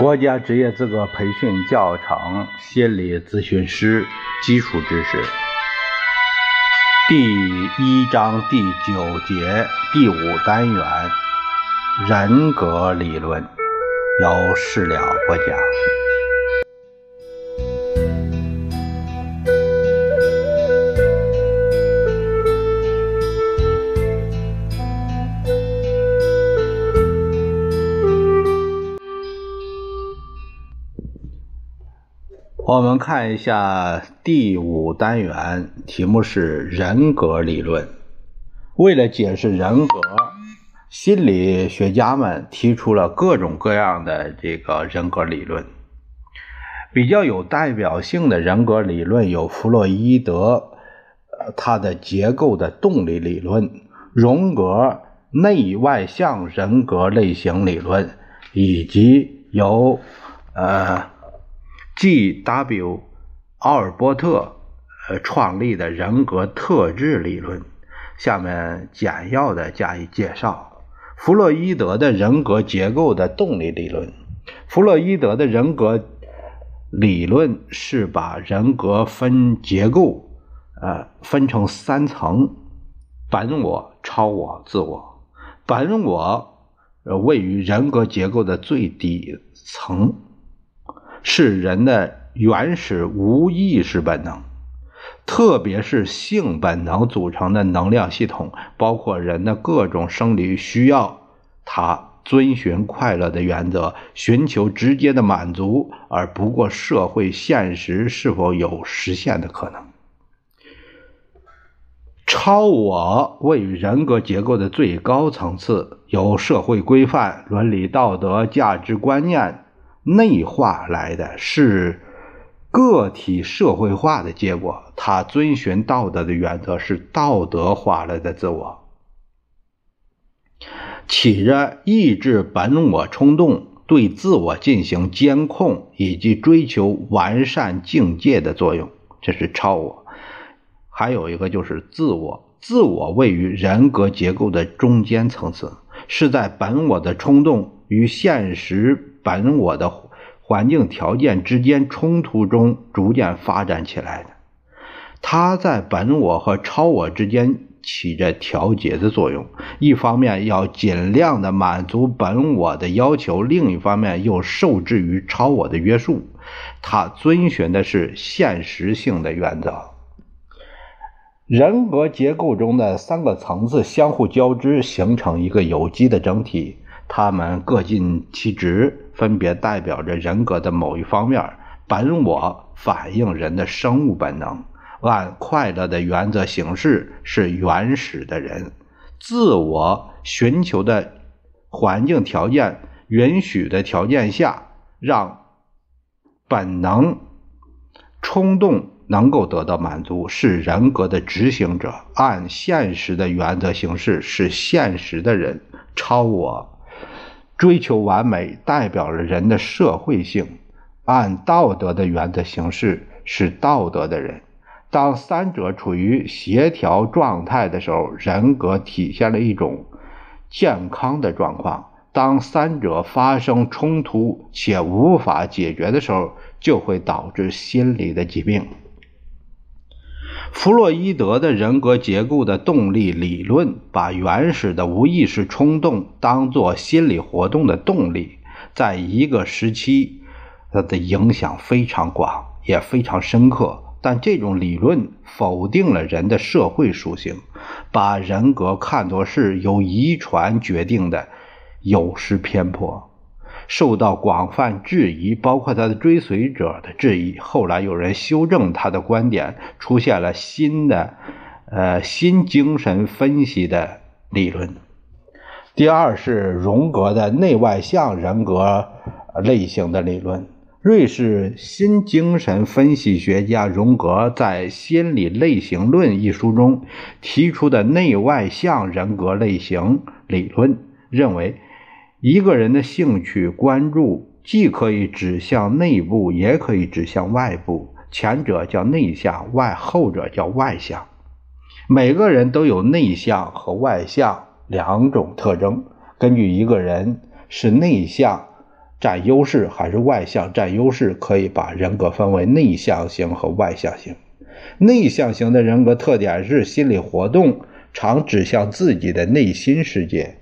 国家职业资格培训教程心理咨询师基础知识第一章第九节第五单元人格理论由事了播讲。我们看一下第五单元，题目是人格理论。为了解释人格，心理学家们提出了各种各样的这个人格理论。比较有代表性的人格理论有弗洛伊德，他的结构的动力理论；荣格内外向人格类型理论，以及由呃。G.W. 奥尔波特呃创立的人格特质理论，下面简要的加以介绍。弗洛伊德的人格结构的动力理论，弗洛伊德的人格理论是把人格分结构，呃分成三层：本我、超我、自我。本我呃位于人格结构的最底层。是人的原始无意识本能，特别是性本能组成的能量系统，包括人的各种生理需要。它遵循快乐的原则，寻求直接的满足，而不过社会现实是否有实现的可能。超我位于人格结构的最高层次，由社会规范、伦理道德、价值观念。内化来的是个体社会化的结果，他遵循道德的原则，是道德化了的自我，起着抑制本我冲动、对自我进行监控以及追求完善境界的作用。这是超我。还有一个就是自我，自我位于人格结构的中间层次，是在本我的冲动与现实。本我的环境条件之间冲突中逐渐发展起来的，它在本我和超我之间起着调节的作用。一方面要尽量的满足本我的要求，另一方面又受制于超我的约束。它遵循的是现实性的原则。人格结构中的三个层次相互交织，形成一个有机的整体。他们各尽其职，分别代表着人格的某一方面。本我反映人的生物本能，按快乐的原则行事，是原始的人；自我寻求的环境条件允许的条件下，让本能冲动能够得到满足，是人格的执行者；按现实的原则行事，是现实的人。超我。追求完美代表了人的社会性，按道德的原则行事是道德的人。当三者处于协调状态的时候，人格体现了一种健康的状况；当三者发生冲突且无法解决的时候，就会导致心理的疾病。弗洛伊德的人格结构的动力理论，把原始的无意识冲动当作心理活动的动力，在一个时期，它的影响非常广，也非常深刻。但这种理论否定了人的社会属性，把人格看作是由遗传决定的，有失偏颇。受到广泛质疑，包括他的追随者的质疑。后来有人修正他的观点，出现了新的，呃，新精神分析的理论。第二是荣格的内外向人格类型的理论。瑞士新精神分析学家荣格在《心理类型论》一书中提出的内外向人格类型理论，认为。一个人的兴趣关注既可以指向内部，也可以指向外部。前者叫内向，外后者叫外向。每个人都有内向和外向两种特征。根据一个人是内向，占优势还是外向占优势，可以把人格分为内向型和外向型。内向型的人格特点是心理活动常指向自己的内心世界，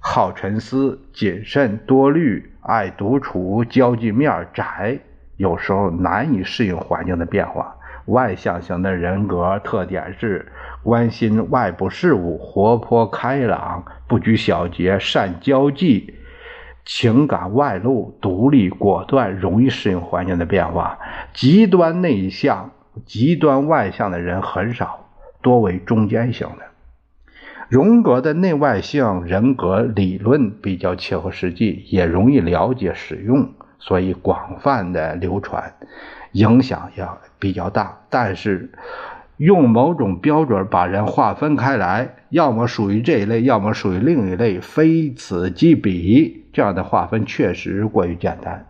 好沉思、谨慎、多虑、爱独处、交际面窄，有时候难以适应环境的变化。外向型的人格特点是关心外部事物，活泼开朗，不拘小节，善交际。情感外露，独立果断，容易适应环境的变化。极端内向、极端外向的人很少，多为中间型的。荣格的内外向人格理论比较切合实际，也容易了解使用，所以广泛的流传，影响也比较大。但是，用某种标准把人划分开来，要么属于这一类，要么属于另一类，非此即彼。这样的划分确实过于简单。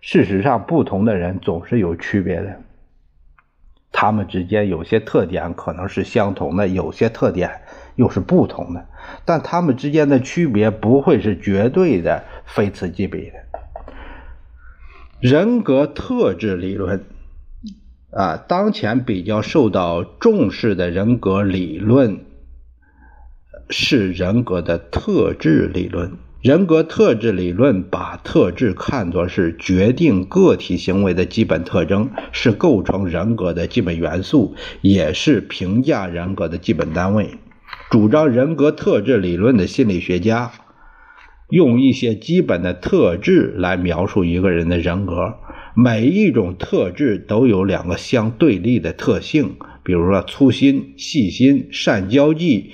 事实上，不同的人总是有区别的，他们之间有些特点可能是相同的，有些特点又是不同的。但他们之间的区别不会是绝对的，非此即彼的。人格特质理论。啊，当前比较受到重视的人格理论是人格的特质理论。人格特质理论把特质看作是决定个体行为的基本特征，是构成人格的基本元素，也是评价人格的基本单位。主张人格特质理论的心理学家用一些基本的特质来描述一个人的人格。每一种特质都有两个相对立的特性，比如说粗心、细心、善交际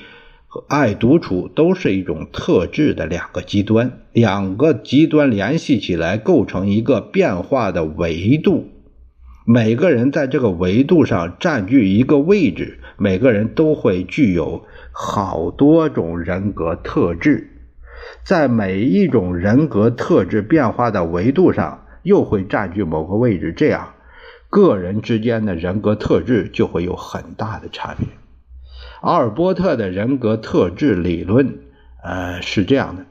和爱独处，都是一种特质的两个极端。两个极端联系起来，构成一个变化的维度。每个人在这个维度上占据一个位置，每个人都会具有好多种人格特质，在每一种人格特质变化的维度上。又会占据某个位置，这样个人之间的人格特质就会有很大的差别。阿尔波特的人格特质理论，呃，是这样的：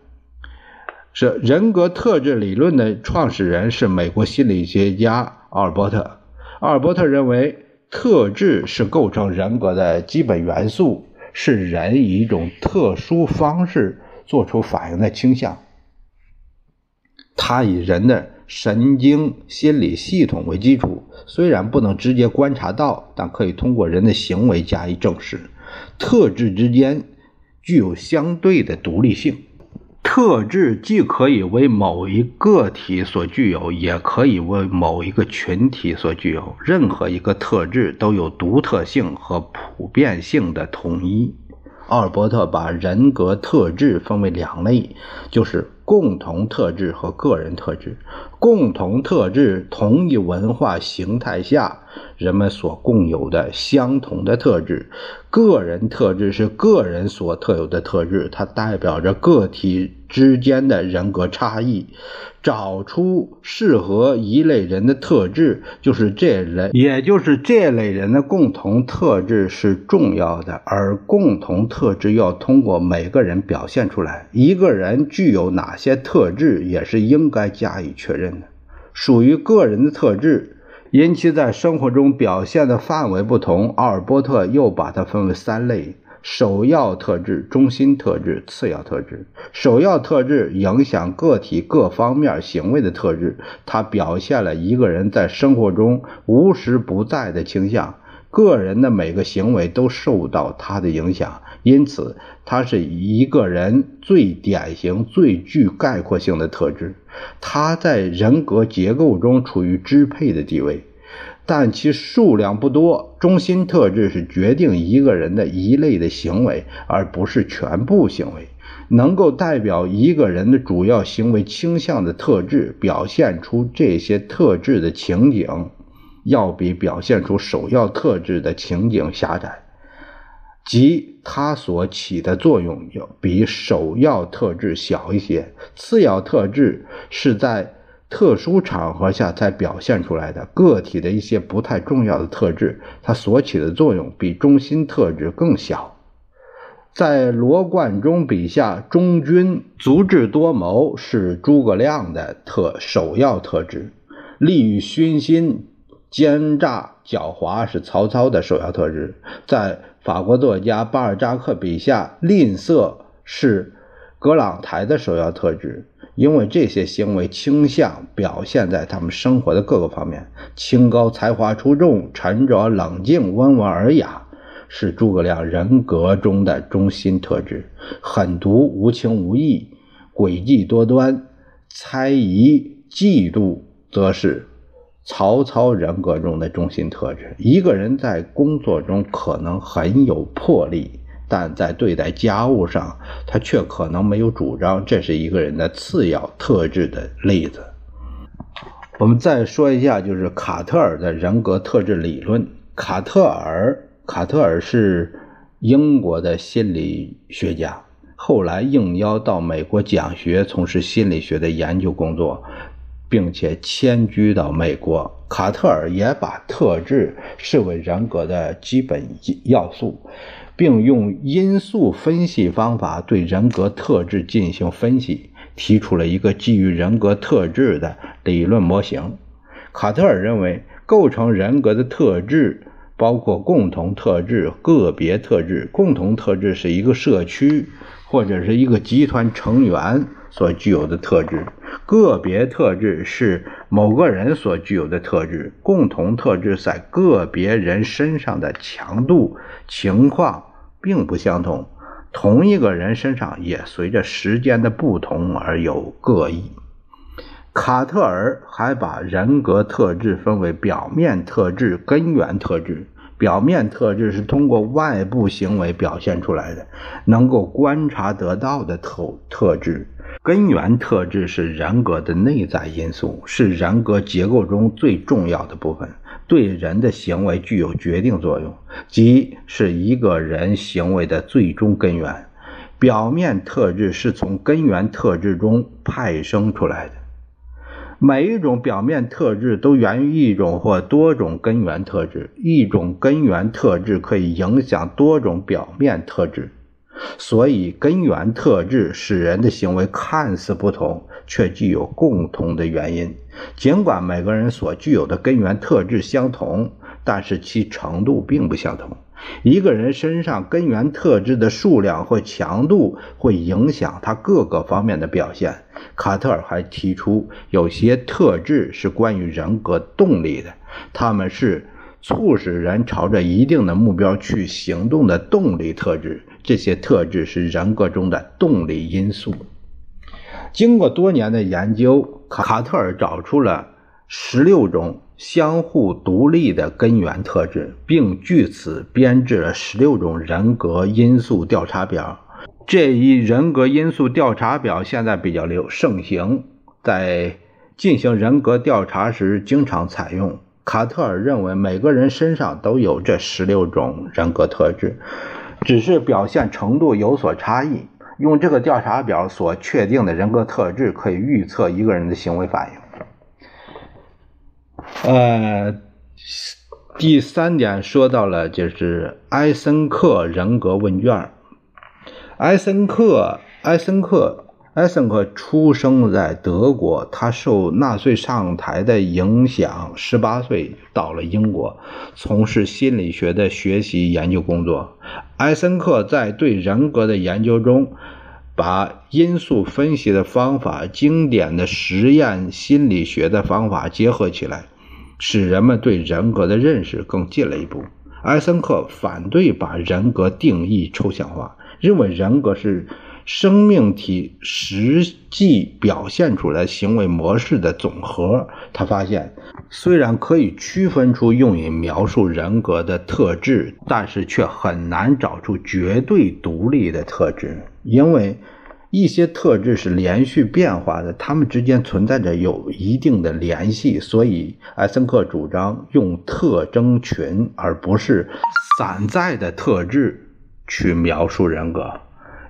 是人格特质理论的创始人是美国心理学家阿尔波特。阿尔波特认为，特质是构成人格的基本元素，是人以一种特殊方式做出反应的倾向。他以人的。神经心理系统为基础，虽然不能直接观察到，但可以通过人的行为加以证实。特质之间具有相对的独立性，特质既可以为某一个体所具有，也可以为某一个群体所具有。任何一个特质都有独特性和普遍性的统一。奥尔伯特把人格特质分为两类，就是共同特质和个人特质。共同特质，同一文化形态下人们所共有的相同的特质；个人特质是个人所特有的特质，它代表着个体之间的人格差异。找出适合一类人的特质，就是这类，也就是这类人的共同特质是重要的，而共同特质要通过每个人表现出来。一个人具有哪些特质，也是应该加以确认的。属于个人的特质，因其在生活中表现的范围不同，奥尔波特又把它分为三类。首要特质、中心特质、次要特质。首要特质影响个体各方面行为的特质，它表现了一个人在生活中无时不在的倾向。个人的每个行为都受到它的影响，因此它是一个人最典型、最具概括性的特质。它在人格结构中处于支配的地位。但其数量不多。中心特质是决定一个人的一类的行为，而不是全部行为。能够代表一个人的主要行为倾向的特质，表现出这些特质的情景，要比表现出首要特质的情景狭窄，即它所起的作用要比首要特质小一些。次要特质是在。特殊场合下才表现出来的个体的一些不太重要的特质，它所起的作用比中心特质更小。在罗贯中笔下，忠君足智多谋是诸葛亮的特首要特质；利欲熏心、奸诈狡猾是曹操的首要特质。在法国作家巴尔扎克笔下，吝啬是葛朗台的首要特质。因为这些行为倾向表现在他们生活的各个方面：清高、才华出众、沉着、冷静、温文尔雅。是诸葛亮人格中的中心特质，狠毒、无情无义、诡计多端、猜疑、嫉妒，则是曹操人格中的中心特质。一个人在工作中可能很有魄力，但在对待家务上，他却可能没有主张，这是一个人的次要特质的例子。我们再说一下，就是卡特尔的人格特质理论。卡特尔。卡特尔是英国的心理学家，后来应邀到美国讲学，从事心理学的研究工作，并且迁居到美国。卡特尔也把特质视为人格的基本要素，并用因素分析方法对人格特质进行分析，提出了一个基于人格特质的理论模型。卡特尔认为，构成人格的特质。包括共同特质、个别特质。共同特质是一个社区或者是一个集团成员所具有的特质，个别特质是某个人所具有的特质。共同特质在个别人身上的强度情况并不相同，同一个人身上也随着时间的不同而有各异。卡特尔还把人格特质分为表面特质、根源特质。表面特质是通过外部行为表现出来的，能够观察得到的特特质。根源特质是人格的内在因素，是人格结构中最重要的部分，对人的行为具有决定作用，即是一个人行为的最终根源。表面特质是从根源特质中派生出来的。每一种表面特质都源于一种或多种根源特质，一种根源特质可以影响多种表面特质，所以根源特质使人的行为看似不同，却具有共同的原因。尽管每个人所具有的根源特质相同，但是其程度并不相同。一个人身上根源特质的数量或强度会影响他各个方面的表现。卡特尔还提出，有些特质是关于人格动力的，他们是促使人朝着一定的目标去行动的动力特质。这些特质是人格中的动力因素。经过多年的研究，卡特尔找出了十六种。相互独立的根源特质，并据此编制了十六种人格因素调查表。这一人格因素调查表现在比较流盛行，在进行人格调查时经常采用。卡特尔认为，每个人身上都有这十六种人格特质，只是表现程度有所差异。用这个调查表所确定的人格特质，可以预测一个人的行为反应。呃，第三点说到了，就是埃森克人格问卷。埃森克，埃森克，埃森克出生在德国，他受纳粹上台的影响，十八岁到了英国，从事心理学的学习研究工作。埃森克在对人格的研究中，把因素分析的方法、经典的实验心理学的方法结合起来。使人们对人格的认识更进了一步。埃森克反对把人格定义抽象化，认为人格是生命体实际表现出来行为模式的总和。他发现，虽然可以区分出用以描述人格的特质，但是却很难找出绝对独立的特质，因为。一些特质是连续变化的，它们之间存在着有一定的联系，所以艾森克主张用特征群而不是散在的特质去描述人格，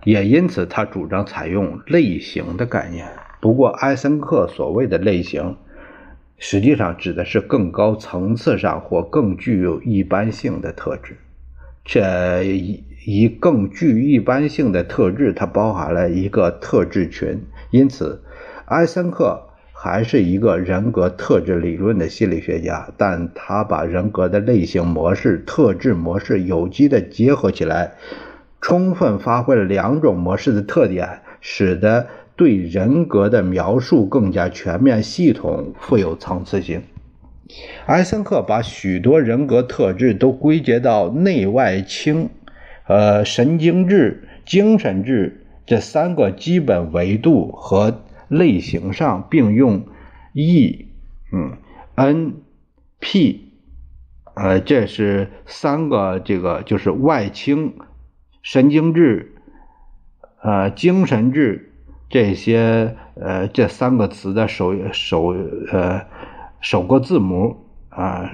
也因此他主张采用类型的概念。不过，艾森克所谓的类型，实际上指的是更高层次上或更具有一般性的特质。这以更具一般性的特质，它包含了一个特质群。因此，埃森克还是一个人格特质理论的心理学家，但他把人格的类型模式、特质模式有机的结合起来，充分发挥了两种模式的特点，使得对人格的描述更加全面、系统、富有层次性。埃森克把许多人格特质都归结到内外倾。呃，神经质、精神质这三个基本维度和类型上，并用 E、嗯、N、P，呃，这是三个这个就是外倾、神经质、呃、精神质这些呃这三个词的首首呃首个字母啊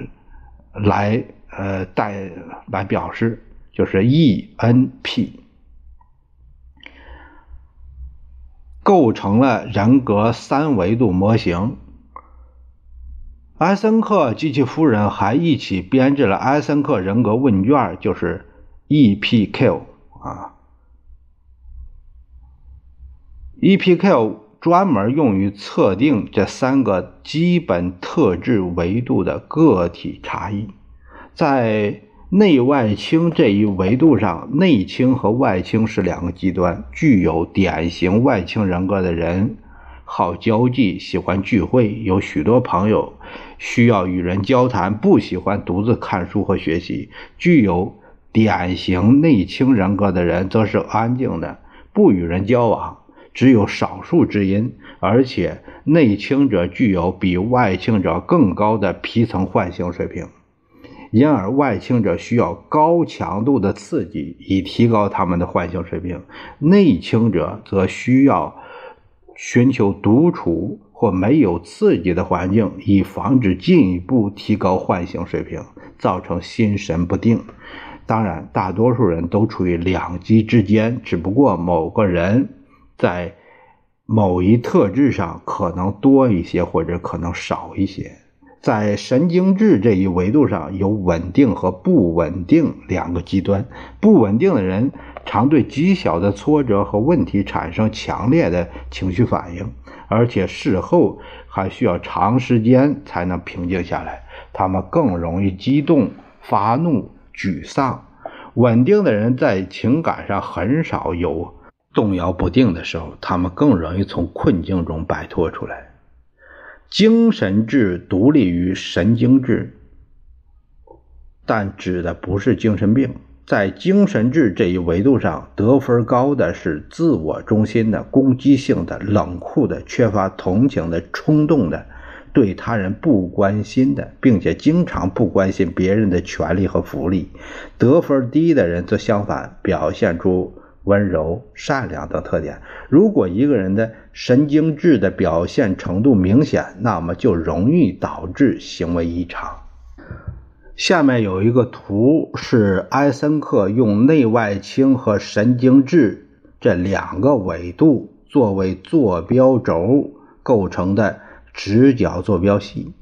来呃带来表示。就是 E-N-P 构成了人格三维度模型。埃森克及其夫人还一起编制了埃森克人格问卷，就是 EPQ 啊。EPQ 专门用于测定这三个基本特质维度的个体差异，在。内外倾这一维度上，内倾和外倾是两个极端。具有典型外倾人格的人，好交际，喜欢聚会，有许多朋友，需要与人交谈，不喜欢独自看书和学习。具有典型内倾人格的人，则是安静的，不与人交往，只有少数知音。而且，内倾者具有比外倾者更高的皮层唤醒水平。因而，外倾者需要高强度的刺激以提高他们的唤醒水平；内倾者则需要寻求独处或没有刺激的环境，以防止进一步提高唤醒水平，造成心神不定。当然，大多数人都处于两极之间，只不过某个人在某一特质上可能多一些，或者可能少一些。在神经质这一维度上，有稳定和不稳定两个极端。不稳定的人常对极小的挫折和问题产生强烈的情绪反应，而且事后还需要长时间才能平静下来。他们更容易激动、发怒、沮丧。稳定的人在情感上很少有动摇不定的时候，他们更容易从困境中摆脱出来。精神质独立于神经质，但指的不是精神病。在精神质这一维度上，得分高的是自我中心的、攻击性的、冷酷的、缺乏同情的、冲动的、对他人不关心的，并且经常不关心别人的权利和福利。得分低的人则相反，表现出。温柔、善良等特点。如果一个人的神经质的表现程度明显，那么就容易导致行为异常。下面有一个图，是埃森克用内外倾和神经质这两个维度作为坐标轴构成的直角坐标系。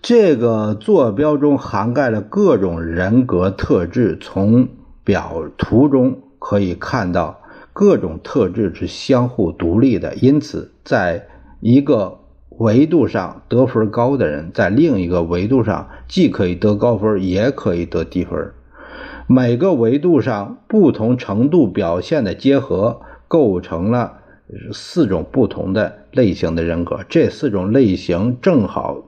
这个坐标中涵盖了各种人格特质。从表图中。可以看到，各种特质是相互独立的，因此，在一个维度上得分高的人，在另一个维度上既可以得高分，也可以得低分。每个维度上不同程度表现的结合，构成了四种不同的类型的人格。这四种类型正好。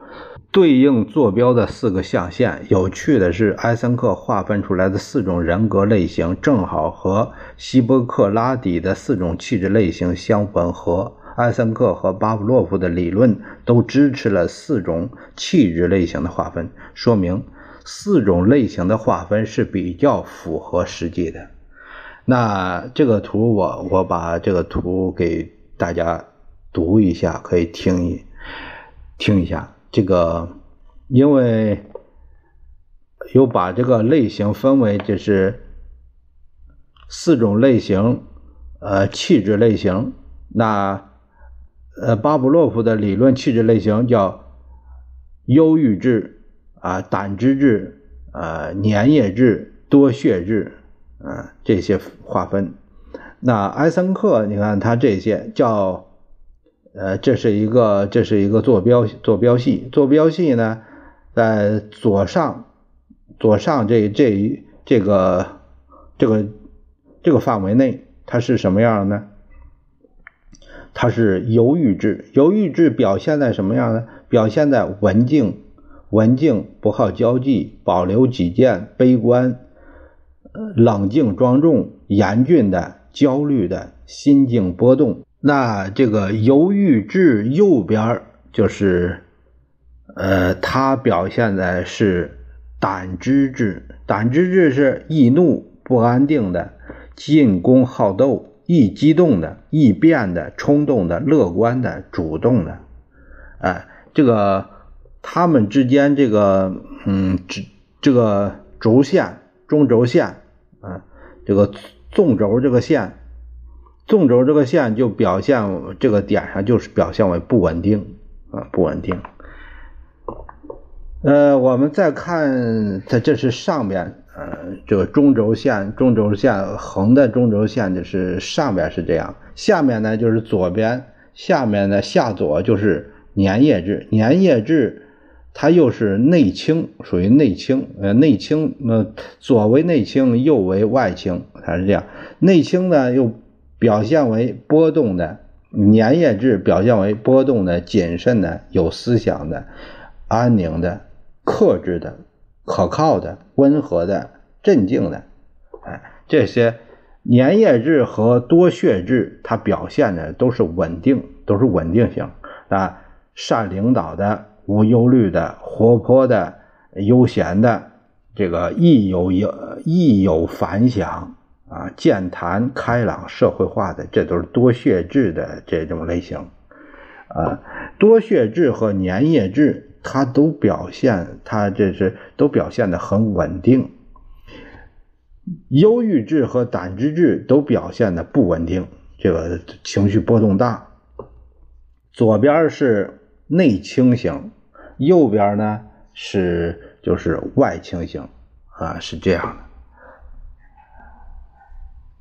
对应坐标的四个象限。有趣的是，埃森克划分出来的四种人格类型，正好和希波克拉底的四种气质类型相吻合。埃森克和巴甫洛夫的理论都支持了四种气质类型的划分，说明四种类型的划分是比较符合实际的。那这个图，我我把这个图给大家读一下，可以听一听一下。这个，因为有把这个类型分为就是四种类型，呃，气质类型。那呃，巴甫洛夫的理论气质类型叫忧郁质啊、胆汁质、呃、粘液质、多血质啊，这些划分。那埃森克，你看他这些叫，呃，这是一个这是一个坐标坐标系，坐标系呢，在左上左上这这这个这个这个范围内，它是什么样呢？它是犹豫制，犹豫制表现在什么样呢？表现在文静、文静不好交际、保留己见、悲观、冷静庄重、严峻的、焦虑的心境波动。那这个犹豫制右边就是，呃，它表现的是胆汁质，胆汁质是易怒、不安定的、进攻好斗。易激动的、易变的、冲动的、乐观的、主动的，哎，这个他们之间这个，嗯，这这个轴线、中轴线，啊，这个纵轴这个线，纵轴这个线就表现这个点上就是表现为不稳定，啊，不稳定。呃，我们再看，它这是上边。呃，这个中轴线，中轴线横的中轴线就是上边是这样，下面呢就是左边，下面呢下左就是粘液质，粘液质它又是内倾，属于内倾，呃内倾，呃左为内倾，右为外倾，它是这样。内倾呢又表现为波动的，粘液质表现为波动的、谨慎的、有思想的、安宁的、克制的。可靠的、温和的、镇静的，哎，这些粘液质和多血质，它表现的都是稳定，都是稳定性啊。善领导的、无忧虑的、活泼的、悠闲的，这个易有有易有反响啊，健谈开朗、社会化的，这都是多血质的这种类型啊。多血质和粘液质。它都表现，它这是都表现的很稳定。忧郁质和胆汁质都表现的不稳定，这个情绪波动大。左边是内倾型，右边呢是就是外倾型啊，是这样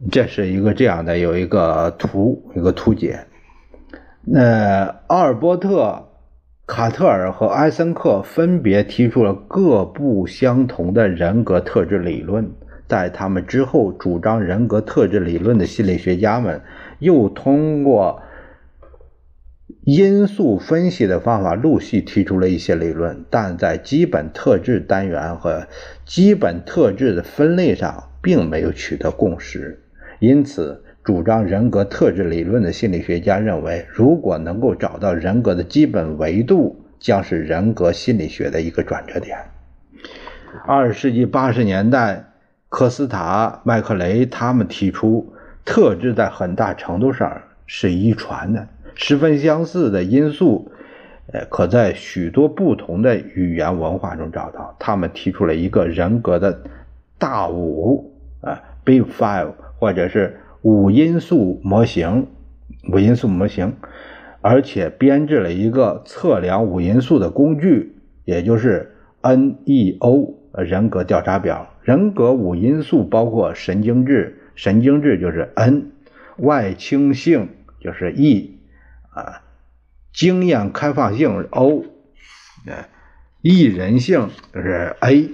的。这是一个这样的有一个图，一个图解。那阿尔波特。卡特尔和埃森克分别提出了各不相同的人格特质理论，在他们之后，主张人格特质理论的心理学家们又通过因素分析的方法陆续提出了一些理论，但在基本特质单元和基本特质的分类上并没有取得共识，因此。主张人格特质理论的心理学家认为，如果能够找到人格的基本维度，将是人格心理学的一个转折点。二十世纪八十年代，科斯塔、麦克雷他们提出，特质在很大程度上是遗传的，十分相似的因素，呃，可在许多不同的语言文化中找到。他们提出了一个人格的大五啊，Big Five，或者是。五因素模型，五因素模型，而且编制了一个测量五因素的工具，也就是 NEO 人格调查表。人格五因素包括神经质，神经质就是 N，外倾性就是 E，啊，经验开放性 O，呃，易人性就是 A，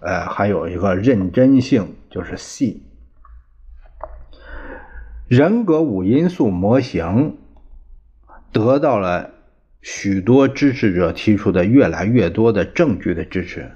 呃，还有一个认真性就是 C。人格五因素模型得到了许多支持者提出的越来越多的证据的支持，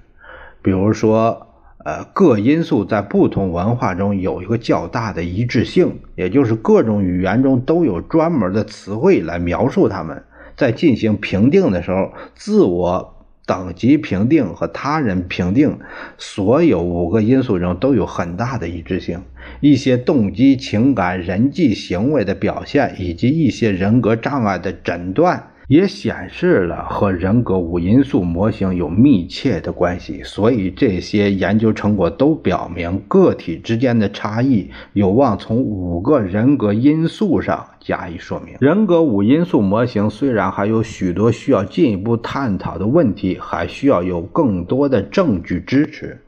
比如说，呃，各因素在不同文化中有一个较大的一致性，也就是各种语言中都有专门的词汇来描述它们。在进行评定的时候，自我。等级评定和他人评定，所有五个因素中都有很大的一致性。一些动机、情感、人际行为的表现，以及一些人格障碍的诊断。也显示了和人格五因素模型有密切的关系，所以这些研究成果都表明，个体之间的差异有望从五个人格因素上加以说明。人格五因素模型虽然还有许多需要进一步探讨的问题，还需要有更多的证据支持。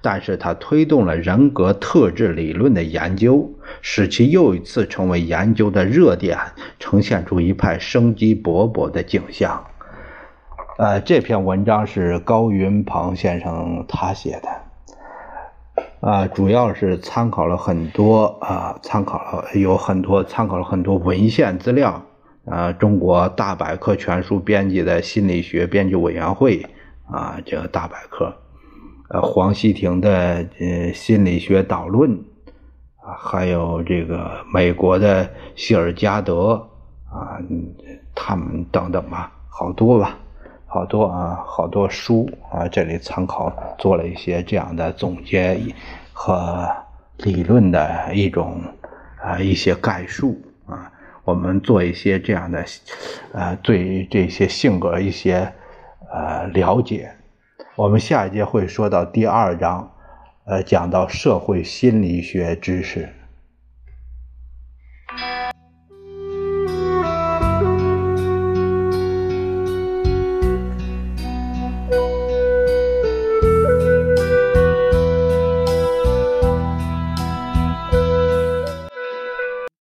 但是它推动了人格特质理论的研究，使其又一次成为研究的热点，呈现出一派生机勃勃的景象。呃，这篇文章是高云鹏先生他写的，啊，主要是参考了很多啊，参考了有很多参考了很多文献资料，啊，中国大百科全书编辑的心理学编辑委员会啊，这个大百科。呃，黄希婷的呃心理学导论，还有这个美国的希尔加德啊，他们等等吧，好多吧，好多啊，好多书啊，这里参考做了一些这样的总结和理论的一种啊一些概述啊，我们做一些这样的呃对这些性格一些呃了解。我们下一节会说到第二章，呃，讲到社会心理学知识。